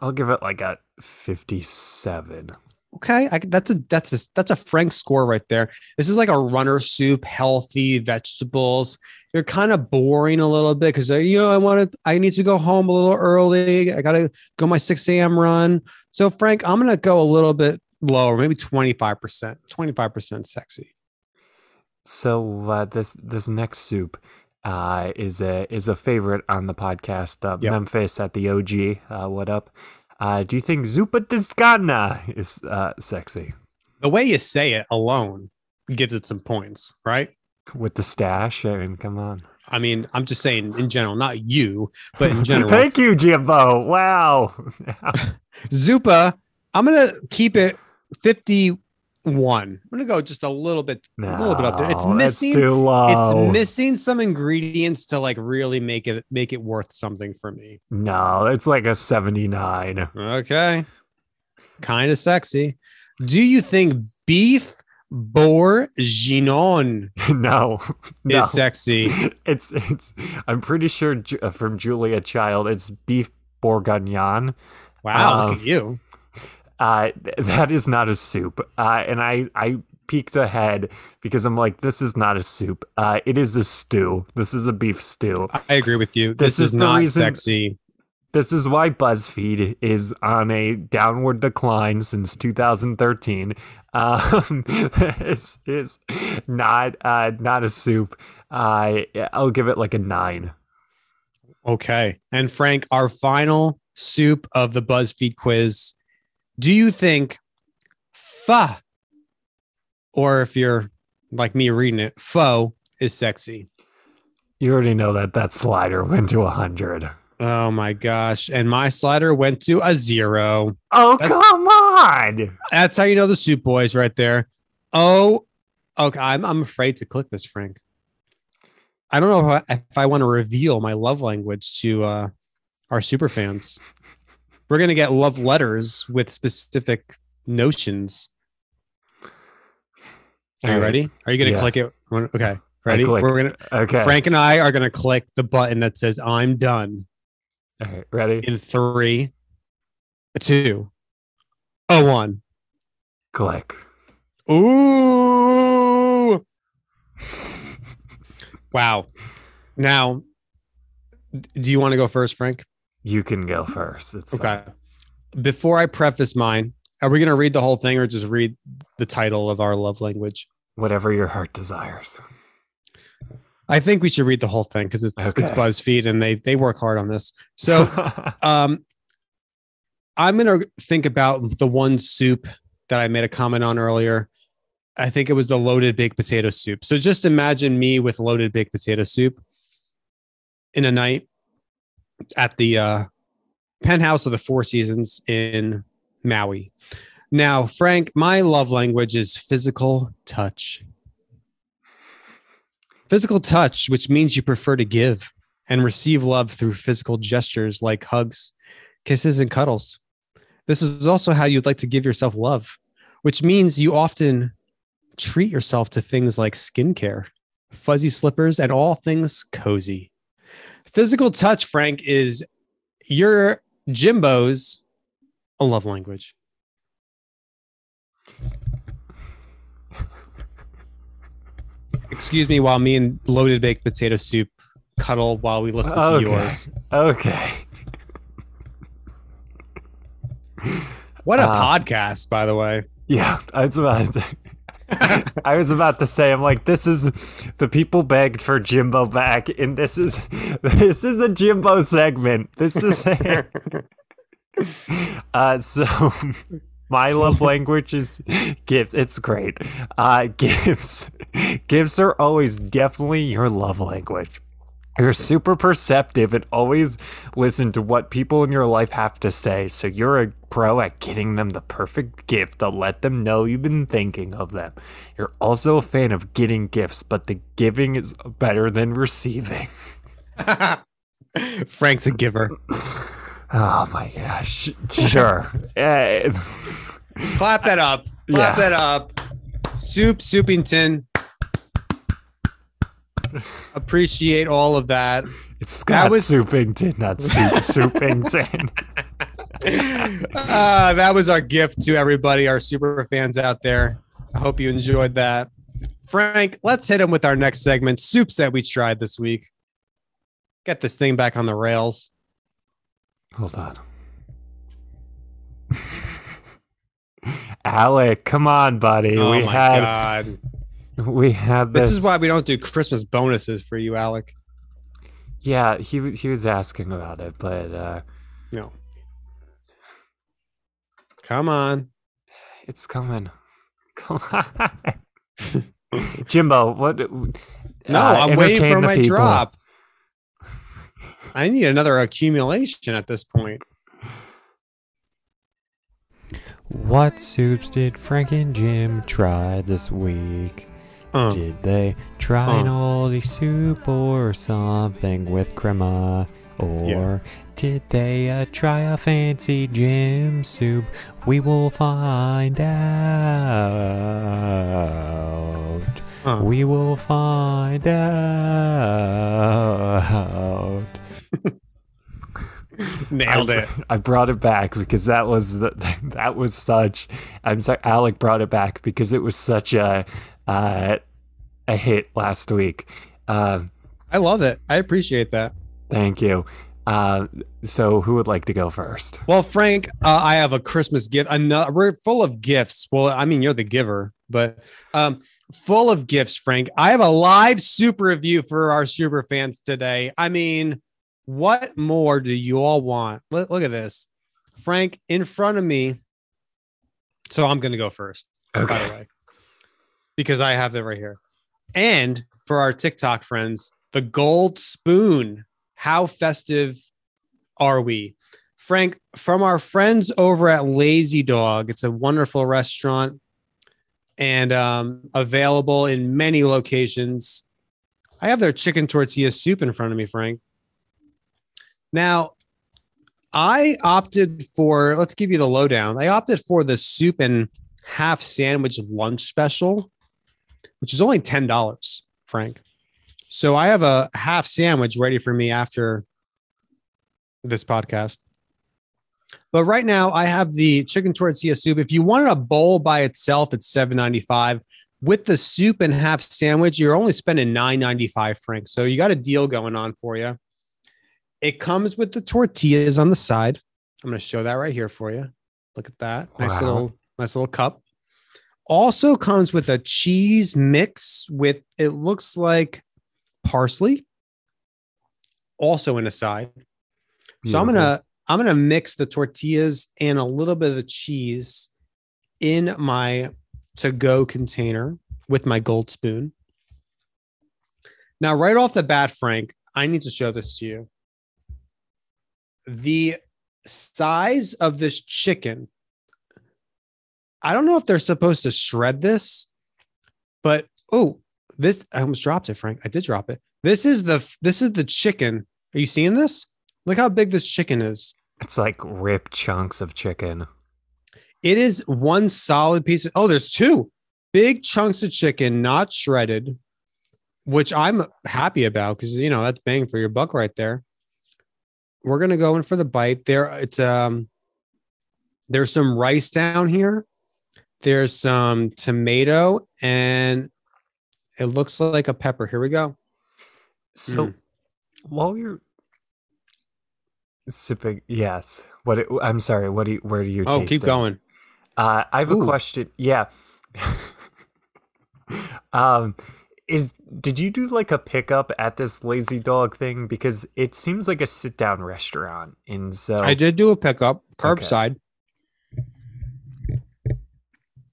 I'll give it like a 57. Okay, I, that's a that's a that's a Frank score right there. This is like a runner soup, healthy vegetables. You're kind of boring a little bit because you know I want to. I need to go home a little early. I gotta go my six a.m. run. So Frank, I'm gonna go a little bit lower, maybe twenty five percent. Twenty five percent sexy. So uh, this this next soup uh, is a is a favorite on the podcast. Uh, Yep. Memphis at the OG. Uh, what up? Uh, do you think Zuppa Toscana is uh, sexy The way you say it alone gives it some points, right? with the stash? I mean, come on. I mean, I'm just saying in general, not you, but in general. Thank you, Jimbo. Wow. Zupa, I'm gonna keep it 51. I'm gonna go just a little bit, a little bit up there. It's missing. It's missing some ingredients to like really make it make it worth something for me. no, it's like a 79. Okay, kind of sexy. Do you think beef bourguignon no, no. is sexy? it's it's. I'm pretty sure uh, from Julia Child, it's beef bourguignon. Wow, Um, look at you. Uh, that is not a soup. Uh, and I I peeked ahead because I'm like, this is not a soup. Uh, it is a stew. This is a beef stew. I agree with you. this This, is is, not reason- sexy. This is why BuzzFeed is on a downward decline since 2013. Um, it's it's not uh not a soup. Uh, I'll give it like a nine. Okay. And Frank, our final soup of the BuzzFeed quiz. Do you think pho, or if you're like me reading it, pho is sexy? You already know that that slider went to a hundred. Oh my gosh. And my slider went to a zero. Oh That's- come on! That's how you know the soup boys right there. Oh, okay. I'm, I'm afraid to click this, Frank. I don't know if I, if I want to reveal my love language to uh, our super fans. We're going to get love letters with specific notions. Are you ready? Are you going to Yeah. click it? Okay. Ready? We're going to, Okay. Frank and I are going to click the button that says I'm done All right, ready? in three, two, oh, one. Click. Ooh. wow. Now, do you want to go first, Frank? You can go first. It's Okay. Before I preface mine, are we going to read the whole thing or just read the title of our love language? whatever your heart desires. I think we should read the whole thing because it's, it's BuzzFeed and they they work hard on this. So um, I'm gonna think about the one soup that I made a comment on earlier. I think it was the loaded baked potato soup. So just imagine me with loaded baked potato soup in a night at the uh, penthouse of the Four Seasons in Maui. Now, Frank, my love language is physical touch. Physical touch, which means you prefer to give and receive love through physical gestures like hugs, kisses, and cuddles. This is also how you'd like to give yourself love, which means you often treat yourself to things like skincare, fuzzy slippers, and all things cozy. Physical touch, Frank, is your Jimbo's a love language. Excuse me while me and loaded baked potato soup cuddle while we listen to Okay. yours. okay. What a Uh, podcast, by the way. Yeah, I was about I was about to say, I'm like, this is the people begged for Jimbo back, and this is this is a Jimbo segment. This is uh so my love language is gifts. It's great. Uh gifts. Gifts are always definitely your love language. You're super perceptive and always listen to what people in your life have to say. So you're a pro at getting them the perfect gift to let them know you've been thinking of them. You're also a fan of getting gifts, but the giving is better than receiving. Frank's a giver. Oh my gosh. Sure. Eh, Clap that up. Clap Yeah. that up. Soup, Soupington. Appreciate all of that. It's Scott was- Soupington, not Soup Soupington. uh, that was our gift to everybody, our super fans out there. I hope you enjoyed that. Frank, let's hit him with our next segment soups that we tried this week. Get this thing back on the rails. Hold on. Alec, come on, buddy. oh we my had God. we had this. This is why we don't do Christmas bonuses for you, Alec. Yeah, he he was asking about it, but uh No. Come on. it's coming. Come on. Jimbo, what? No, uh, I'm waiting for my people. drop. I need another accumulation at this point. What soups did Frank and Jim try this week? Uh, Did they try an Uh. oldie soup or something with crema? Or did they uh, try a fancy Jim soup? We will find out. uh. We will find out. Nailed I, it. I brought it back because that was the, that was such. I'm sorry, Alec brought it back because it was such a uh, a hit last week. Uh, I love it. I appreciate that. thank you. Uh, so, who would like to go first? Well, Frank, uh, I have a Christmas gift. Another, we're full of gifts. Well, I mean, you're the giver, but um, full of gifts, Frank. I have a live super review for our super fans today. I mean, what more do you all want? Look, look at this, Frank, in front of me. So I'm going to go first, by the Okay. Because I have that right here. And for our TikTok friends, the gold spoon. How festive are we? Frank, from our friends over at Lazy Dog, it's a wonderful restaurant and um, available in many locations. I have their chicken tortilla soup in front of me, Frank. Now, I opted for, let's give you the lowdown. I opted for the soup and half sandwich lunch special, which is only $10, Frank. So I have a half sandwich ready for me after this podcast. But right now I have the chicken tortilla soup. If you wanted a bowl by itself, it's $7.95. With the soup and half sandwich, you're only spending $9.95, Frank. So you got a deal going on for you. It comes with the tortillas on the side. I'm going to show that right here for you. Look at that. Nice Wow. little nice little cup. Also comes with a cheese mix with it looks like parsley. Also in a side. So I'm gonna mm-hmm. I'm gonna mix the tortillas and a little bit of the cheese in my to-go container with my gold spoon. Now, right off the bat, Frank, I need to show this to you. The size of this chicken. I don't know if they're supposed to shred this, but oh, this I almost dropped it, Frank. I did drop it. This is the this is the chicken. Are you seeing this? Look how big this chicken is. It's like ripped chunks of chicken. It is one solid piece. Of, oh, there's two big chunks of chicken, not shredded, which I'm happy about because you know that's bang for your buck right there. We're gonna go in for the bite. There, it's um, there's some rice down here. There's some tomato, and it looks like a pepper. Here we go. So Mm. while you're sipping, yes. What? It, I'm sorry. What do you? Where do you? Oh, keep it? going. Uh, I have a question. Yeah. um, is did you do like a pickup at this Lazy Dog thing? Because it seems like a sit down restaurant, and so I did do a pickup, curbside.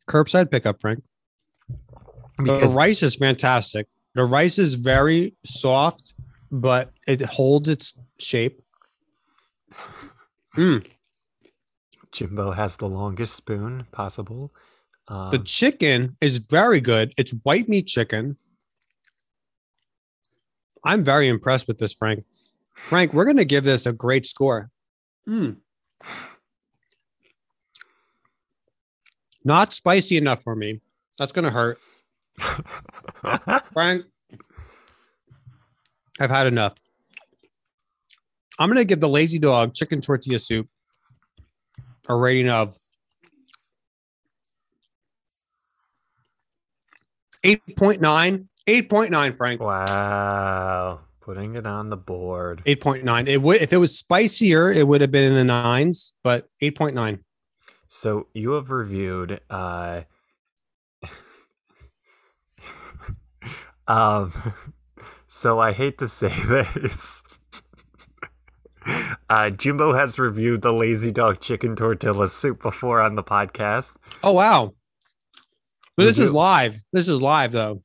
Curbside pickup, Frank. because the rice is fantastic. The rice is very soft, but it holds its shape. Mm. Jimbo has the longest spoon possible. Um, The chicken is very good. It's white meat chicken. I'm very impressed with this, Frank. Frank, we're going to give this a great score. Mm. Not spicy enough for me. That's going to hurt. Frank, I've had enough. I'm gonna give the lazy dog chicken tortilla soup a rating of 8.9. 8.9, Frank. Wow. Putting it on the board. 8.9. It would if it was spicier, it would have been in the nines, but 8.9. So you have reviewed uh um so I hate to say this. Uh Jimbo has reviewed the lazy dog chicken tortilla soup before on the podcast. Oh wow. But Would this is live. This is live though.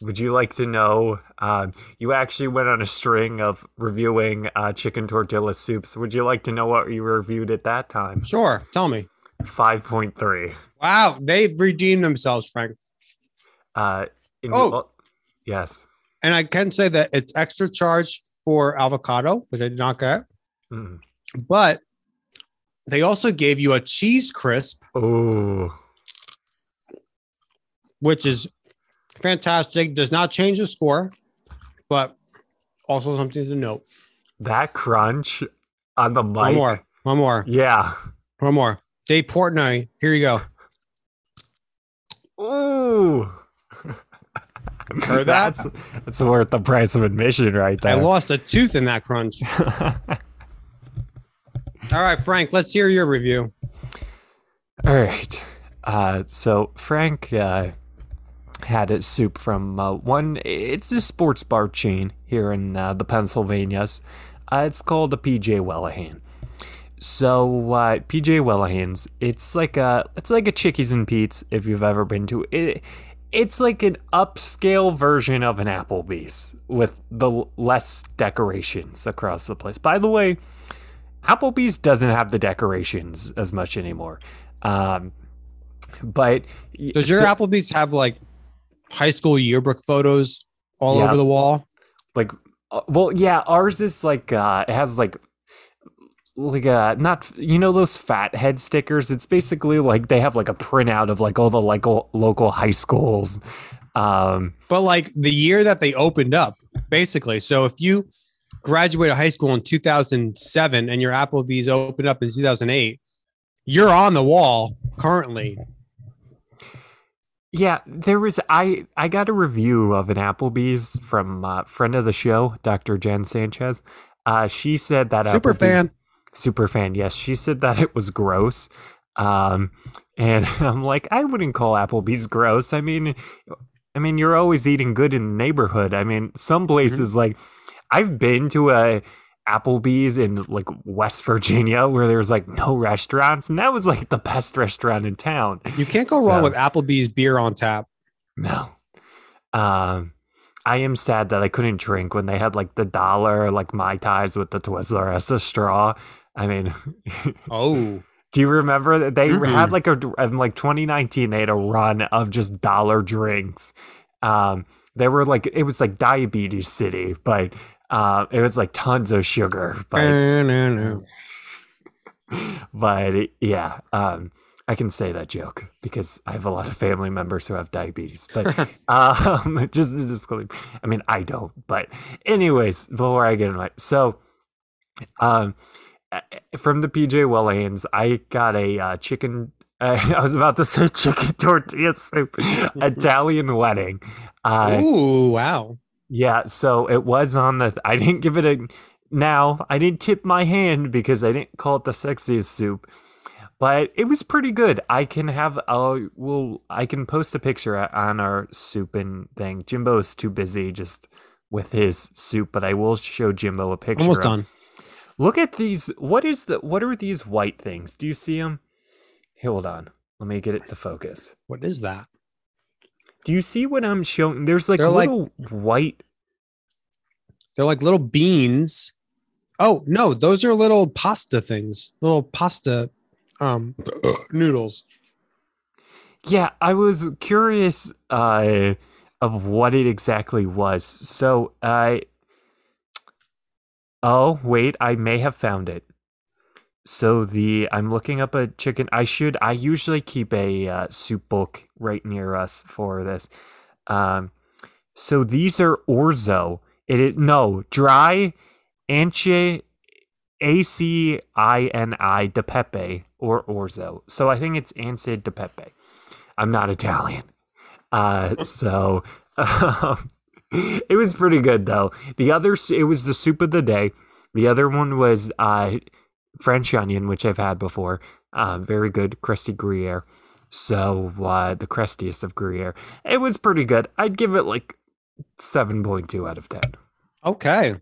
Would you like to know? Um, you actually went on a string of reviewing uh, chicken tortilla soups. Would you like to know what you reviewed at that time? Sure. Tell me. 5.3. Wow, they've redeemed themselves, Frank. Uh, in- Oh. yes. And I can say that it's extra charge for avocado, which I did not get. Mm. But they also gave you a cheese crisp, Ooh. which is fantastic. Does not change the score, but also something to note. That crunch on the mic. One more. One more. Yeah. One more. Dave Portnoy. Here you go. Ooh. Heard that? That's, that's worth the price of admission right there. I lost a tooth in that crunch. All right, Frank, let's hear your review. All right. Uh, so Frank uh, had a soup from uh, one. It's a sports bar chain here in uh, the Pennsylvanias. Uh, it's called the PJ Whelihan. So uh, PJ Whelihan's, it's like a it's like a Chickies and Pete's if you've ever been to it. It's like an upscale version of an Applebee's with the less decorations across the place. By the way, Applebee's doesn't have the decorations as much anymore. Um, but Does your so- Applebee's have like high school yearbook photos all Yeah. over the wall? like uh, well yeah ours is like uh it has like like uh not you know those fat head stickers it's basically like they have like a printout of like all the like local high schools um But like the year that they opened up, basically. So if you graduated high school in 2007 and your Applebee's opened up in 2008, you're on the wall currently. yeah there was i i got a review of an applebee's from uh friend of the show dr jen sanchez uh she said that Super fan. Super fan yes she said that it was gross um and i'm like i wouldn't call applebee's gross i mean i mean you're always eating good in the neighborhood i mean some places like i've been to a applebee's in like west virginia where there's like no restaurants and that was like the best restaurant in town You can't go wrong with Applebee's beer on tap. no. Um I am sad that I couldn't drink when they had like the dollar like mai tais with the Twizzler as a straw. I mean, Oh, do you remember that they Mm-mm. had like a in like 2019 they had a run of just dollar drinks. Um they were like it was like diabetes city, but uh, it was like tons of sugar, but no, no, no. but yeah, um, I can say that joke because I have a lot of family members who have diabetes. But um, just to disclaim, I mean, I don't. But anyways, before I get into it, so um, from the PJ Whelihans, I got a uh, chicken. Uh, I was about to say chicken tortilla soup, Italian wedding. Uh, Ooh, wow. yeah, so it was on the. I didn't give it a. Now I didn't tip my hand because I didn't call it the sexiest soup, but it was pretty good. I can have. Uh, well, I can post a picture on our soup and thing. Jimbo is too busy just with his soup, but I will show Jimbo a picture. Almost done. Look at these. What is the? What are these white things? Do you see them? Hey, Hold on. Let me get it to focus. What is that? Do you see what I'm showing? There's like They're like- little white They're like little beans. Oh no, those are little pasta things. Little pasta um noodles. Yeah, I was curious uh, of what it exactly was. So I. oh wait, I may have found it. So the I'm looking up a chicken. I should. I usually keep a uh, soup book right near us for this. Um, so these are orzo. It is no dry Anci A C I N I de Pepe or orzo. So I think it's Ancid de Pepe. I'm not Italian. Uh, so um, it was pretty good though. The other it was the soup of the day. The other one was uh, French onion, which I've had before. Uh, very good, crusty Gruyere. So uh, the crustiest of Gruyere. It was pretty good. I'd give it like seven point two out of ten. Okay.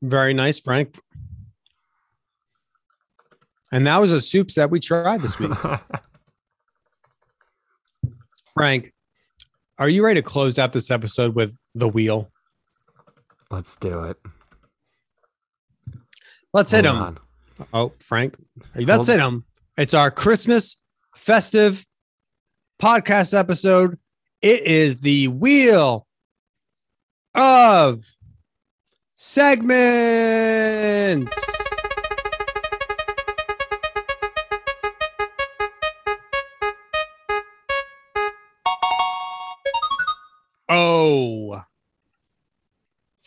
Very nice, Frank. And that was the soups that we tried this week. Frank, are you ready to close out this episode with the wheel? Let's do it. Let's hit him. on. Oh, Frank, let's Hold- hit him. It's our Christmas festive podcast episode. It is the wheel of segments.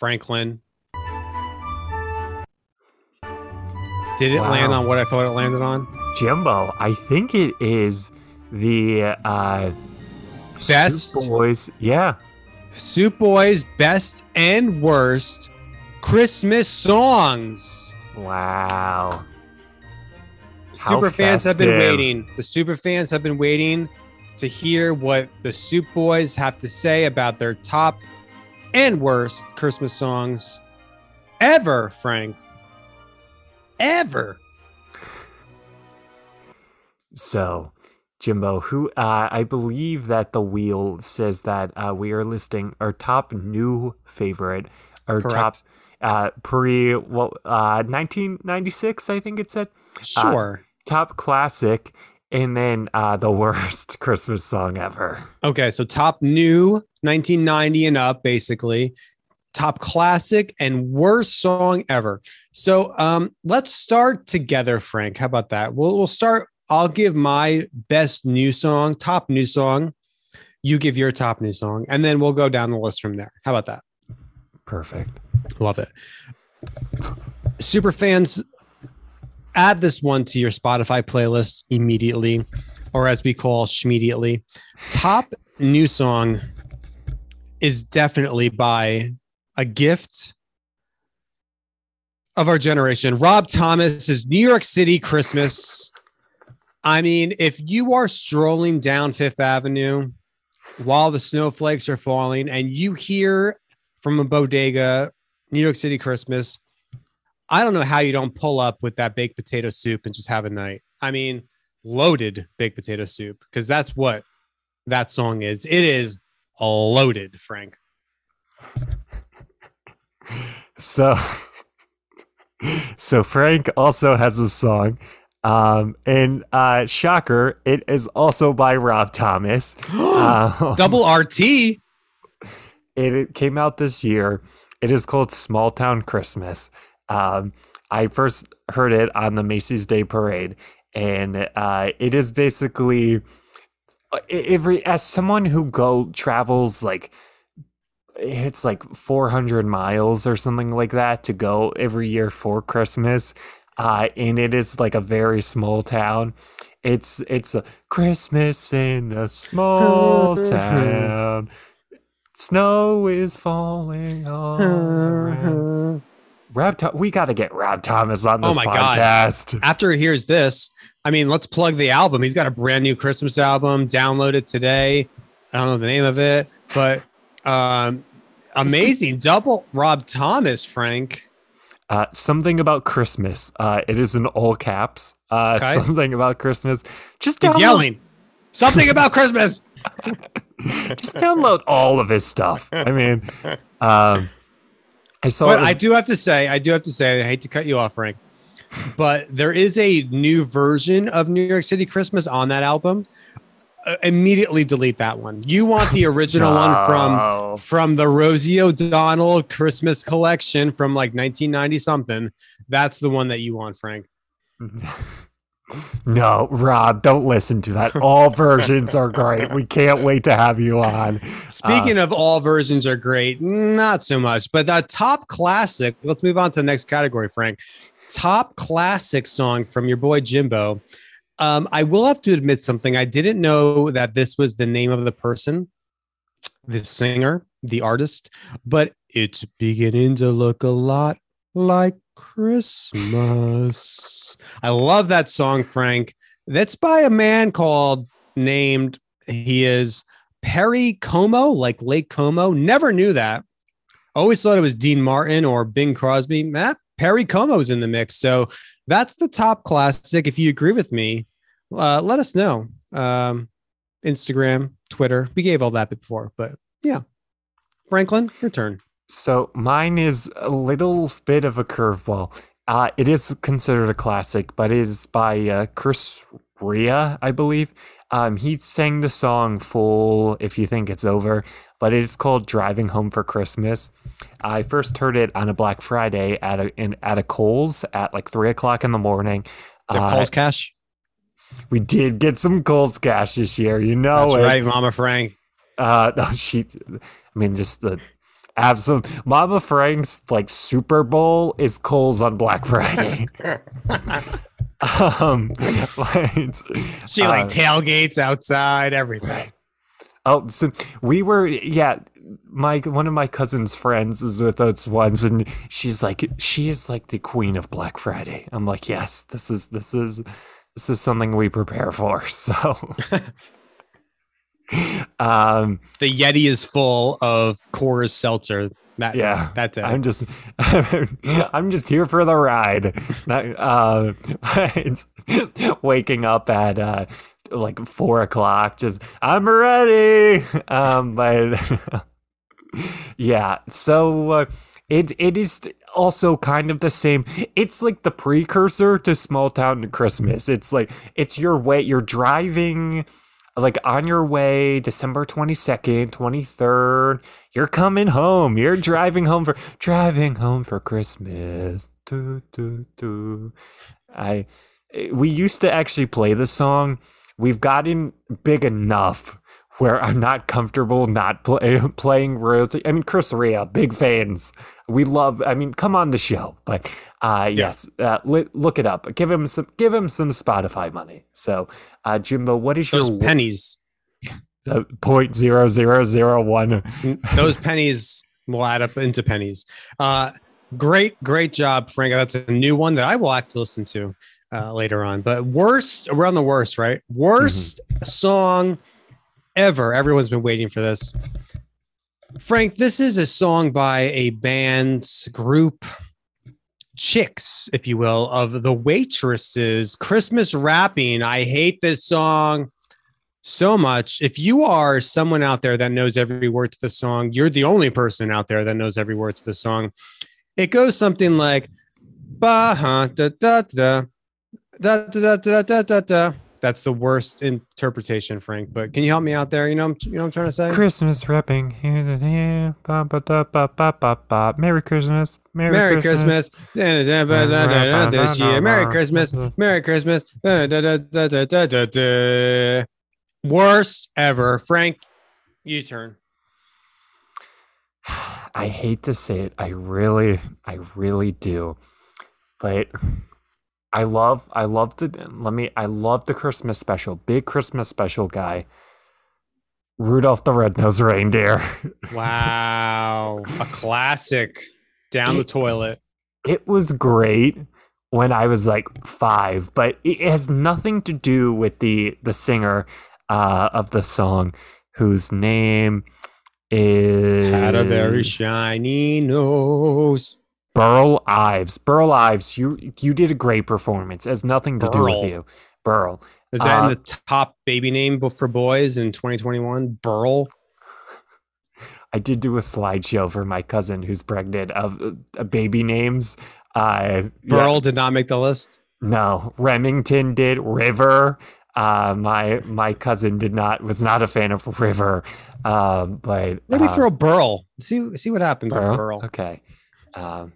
Franklin. Did it land on what I thought it landed on? Jimbo, I think it is the uh Best? Soup Boys. Yeah. Soup Boys best and worst Christmas songs. Wow. How super fans have been waiting. The super fans have been waiting to hear what the Soup Boys have to say about their top and worst Christmas songs ever, Frank. Ever. So, Jimbo, who uh, I believe that the wheel says that uh, we are listing our top new favorite, our top uh, pre well uh, 1996, I think it said Sure. top classic, and then uh, the worst Christmas song ever. Okay, so top new 1990 and up, basically. Top classic and worst song ever. So um, let's start together, Frank. How about that? We'll we'll start. I'll give my best new song, top new song. You give your top new song, and then we'll go down the list from there. How about that? Perfect. Love it. Super fans, add this one to your Spotify playlist immediately, or as we call immediately. Top new song is definitely by a gift of our generation. Rob Thomas is New York City Christmas. I mean, if you are strolling down Fifth Avenue while the snowflakes are falling and you hear from a bodega New York City Christmas. I don't know how you don't pull up with that baked potato soup and just have a night. I mean, loaded baked potato soup because that's what that song is. It is loaded, Frank. So, so Frank also has a song, um, and uh, shocker, it is also by Rob Thomas. Um, Double RT. it, it came out this year. It is called Small Town Christmas. Um, I first heard it on the Macy's Day Parade, and uh, it is basically uh, every as someone who go travels like it's like 400 miles or something like that to go every year for Christmas. Uh, and it is like a very small town. It's it's a Christmas in a small town. Snow is falling all around. Rob, we got to get Rob Thomas on this Oh this my God. podcast. After he hears this, I mean, let's plug the album. He's got a brand new Christmas album. Download it today. I don't know the name of it, but um, amazing. Double Rob Thomas, Frank. Uh, something about Christmas. Uh, it is in all caps. Uh, Okay. Something about Christmas. Just He's yelling something about Christmas. Just download all of his stuff. I mean, um, I saw. But was- I do have to say, I do have to say, I hate to cut you off, Frank, but there is a new version of New York City Christmas on that album. Uh, immediately delete that one. You want the original one from from the Rosie O'Donnell Christmas collection from like 1990 something. That's the one that you want, Frank. No, Rob, don't listen to that. All versions are great. We can't wait to have you on. Speaking of all versions are great, not so much, but the top classic. Let's move on to the next category, Frank. Top classic song from your boy Jimbo. Um, I will have to admit something. I didn't know that this was the name of the person, the singer, the artist, but it's beginning to look a lot like Christmas. I love that song, Frank. That's by a man called named he is Perry Como, like Lake Como. Never knew that. Always thought it was Dean Martin or Bing Crosby. Matt Perry Como's in the mix. So that's the top classic. If you agree with me, uh, let us know. Um, Instagram, Twitter. We gave all that before, but yeah. Franklin, your turn. So mine is a little bit of a curveball. Uh, it is considered a classic, but it is by uh, Chris Rea, I believe. Um, he sang the song full if you think it's over, but it is called Driving Home for Christmas. I first heard it on a Black Friday at a in, at a Kohl's at like three o'clock in the morning. The Uh, Kohl's Cash. we did get some Kohl's cash this year, you know That's it. right, Mama Frank. Uh, no, she. I mean, just the absolute Mama Frank's like Super Bowl is Kohl's on Black Friday. um, right. She like Uh, tailgates outside, everything. Right. Oh, so we were yeah. My one of my cousin's friends was with us once, and she's like, she is like the queen of Black Friday. I'm like, yes, this is this is this is something we prepare for. So, um, The Yeti is full of Coors Seltzer. That Yeah, that day. I'm just I'm just here for the ride. Uh, waking up at uh, like four o'clock. Just I'm ready. Um, but yeah, so uh, it it is also kind of the same. It's like the precursor to Small Town Christmas. It's like it's your way. You're driving like on your way December 22nd, 23rd, you're coming home. You're driving home for driving home for Christmas. I eh, we used to actually play the song. We've gotten big enough where I'm not comfortable not play, playing royalty. I mean, Chris Rea, big fans. We love. I mean, come on the show, but uh, yes, uh, li- look it up. Give him some. Give him some Spotify money. So, uh, Jimbo, what is those your pennies. The point zero zero zero one? those pennies will add up into pennies. Uh, great, great job, Frank. That's a new one that I will actually listen to uh, later on. But worst, we're on the worst, right? Worst song ever. Everyone's been waiting for this. Frank, this is a song by a band group, chicks, if you will, of the waitresses. Christmas Wrapping. I hate this song so much. If you are someone out there that knows every word to the song, you're the only person out there that knows every word to the song. It goes something like ba ha da da da da da da da da da da. That's the worst interpretation, Frank. But can you help me out there? You know, you know what I'm trying to say. Christmas Wrapping here and here. Ba, ba, da, ba, ba, ba, ba. Merry Christmas. Merry, Merry Christmas. Da, da, da, da, da, da, This year. Merry Christmas. Merry Christmas. Da, da, da, da, da, da, da, da. Worst ever. Frank, you turn. I hate to say it. I really, I really do. But I love, I love the, let me, I love the Christmas special. Big Christmas special guy. Rudolph the Red-Nosed Reindeer. Wow. A classic down the toilet. it was great when I was like five, but it has nothing to do with the the singer uh, of the song, whose name is Had a very shiny nose. Burl Ives. Burl Ives, you you did a great performance. It has nothing to do with you, Burl. Is that Uh, in the top baby name for boys in 2021? Burl. I did do a slideshow for my cousin who's pregnant of uh, baby names. Uh, yeah. Burl did not make the list. No, Remington did. River. Uh, my my cousin did not was not a fan of River. Um, but Let me uh, throw Burl. See see what happens Burl? with Burl. Okay. Um,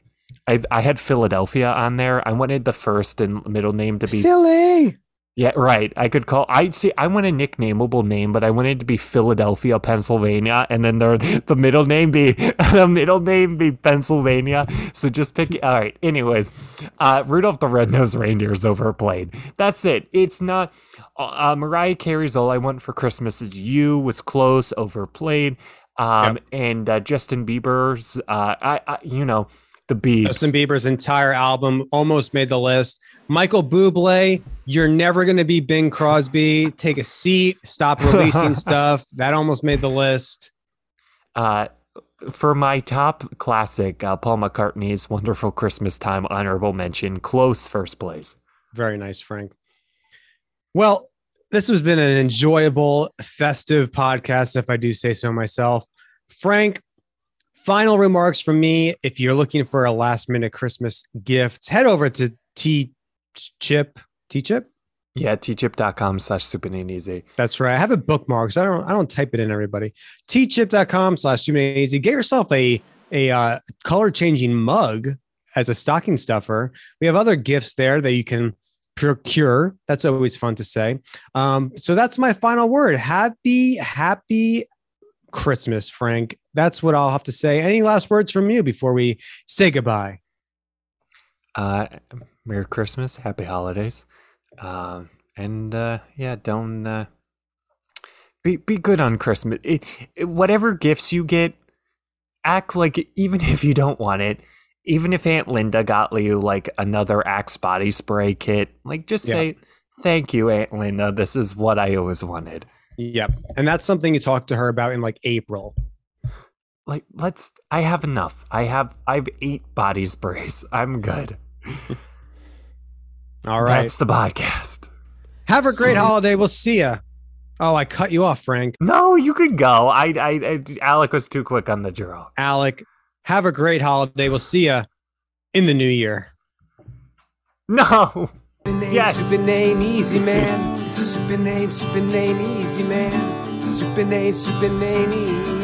I I had Philadelphia on there. I wanted the first and middle name to be Philly. yeah, right. I could call. I see. I want a nicknameable name, but I wanted to be Philadelphia, Pennsylvania, and then the the middle name be the middle name be Pennsylvania. So just pick. All right. Anyways, uh, Rudolph the Red-Nosed Reindeer is overplayed. That's it. It's not. Uh, Mariah Carey's "All I Want for Christmas Is You" was close, overplayed. Um, and uh, Justin Bieber's, uh, I, I, you know, the Biebs. Justin Bieber's entire album almost made the list. Michael Bublé, you're never going to be Bing Crosby. Take a seat. Stop releasing stuff. That almost made the list. Uh, for my top classic, uh, Paul McCartney's "Wonderful Christmas Time" honorable mention, close first place. Very nice, Frank. Well, this has been an enjoyable, festive podcast, if I do say so myself. Frank, final remarks from me. If you're looking for a last minute Christmas gift, head over to T Chip. Teechip? Yeah, teechip.com slash Soup Ain't Easy. That's right. I have it bookmarked. So I don't I don't type it in everybody. Teechip.com slash Soup Ain't Easy. Get yourself a a uh, color changing mug as a stocking stuffer. We have other gifts there that you can procure. That's always fun to say. Um, so that's my final word. Happy, happy Christmas, Frank. That's what I'll have to say. Any last words from you before we say goodbye? Uh, Merry Christmas, Happy Holidays, uh, and uh, yeah, don't uh, be be good on Christmas. It, it, whatever gifts you get, act like even if you don't want it. Even if Aunt Linda got you like another Axe body spray kit, like just Yeah. say thank you, Aunt Linda. This is what I always wanted. Yep. And that's something you talk to her about in like April. Like let's. I have enough. I have. I've eight body sprays. I'm good. All right. That's the podcast. Have a great holiday. We'll see ya. Oh, I cut you off, Frank. No, you could go. I, I, I Alec was too quick on the draw. Alec, have a great holiday. We'll see ya in the new year. No. Super name, Yes. super name, easy man. Super name, super name, easy man. Super name, super name, easy man.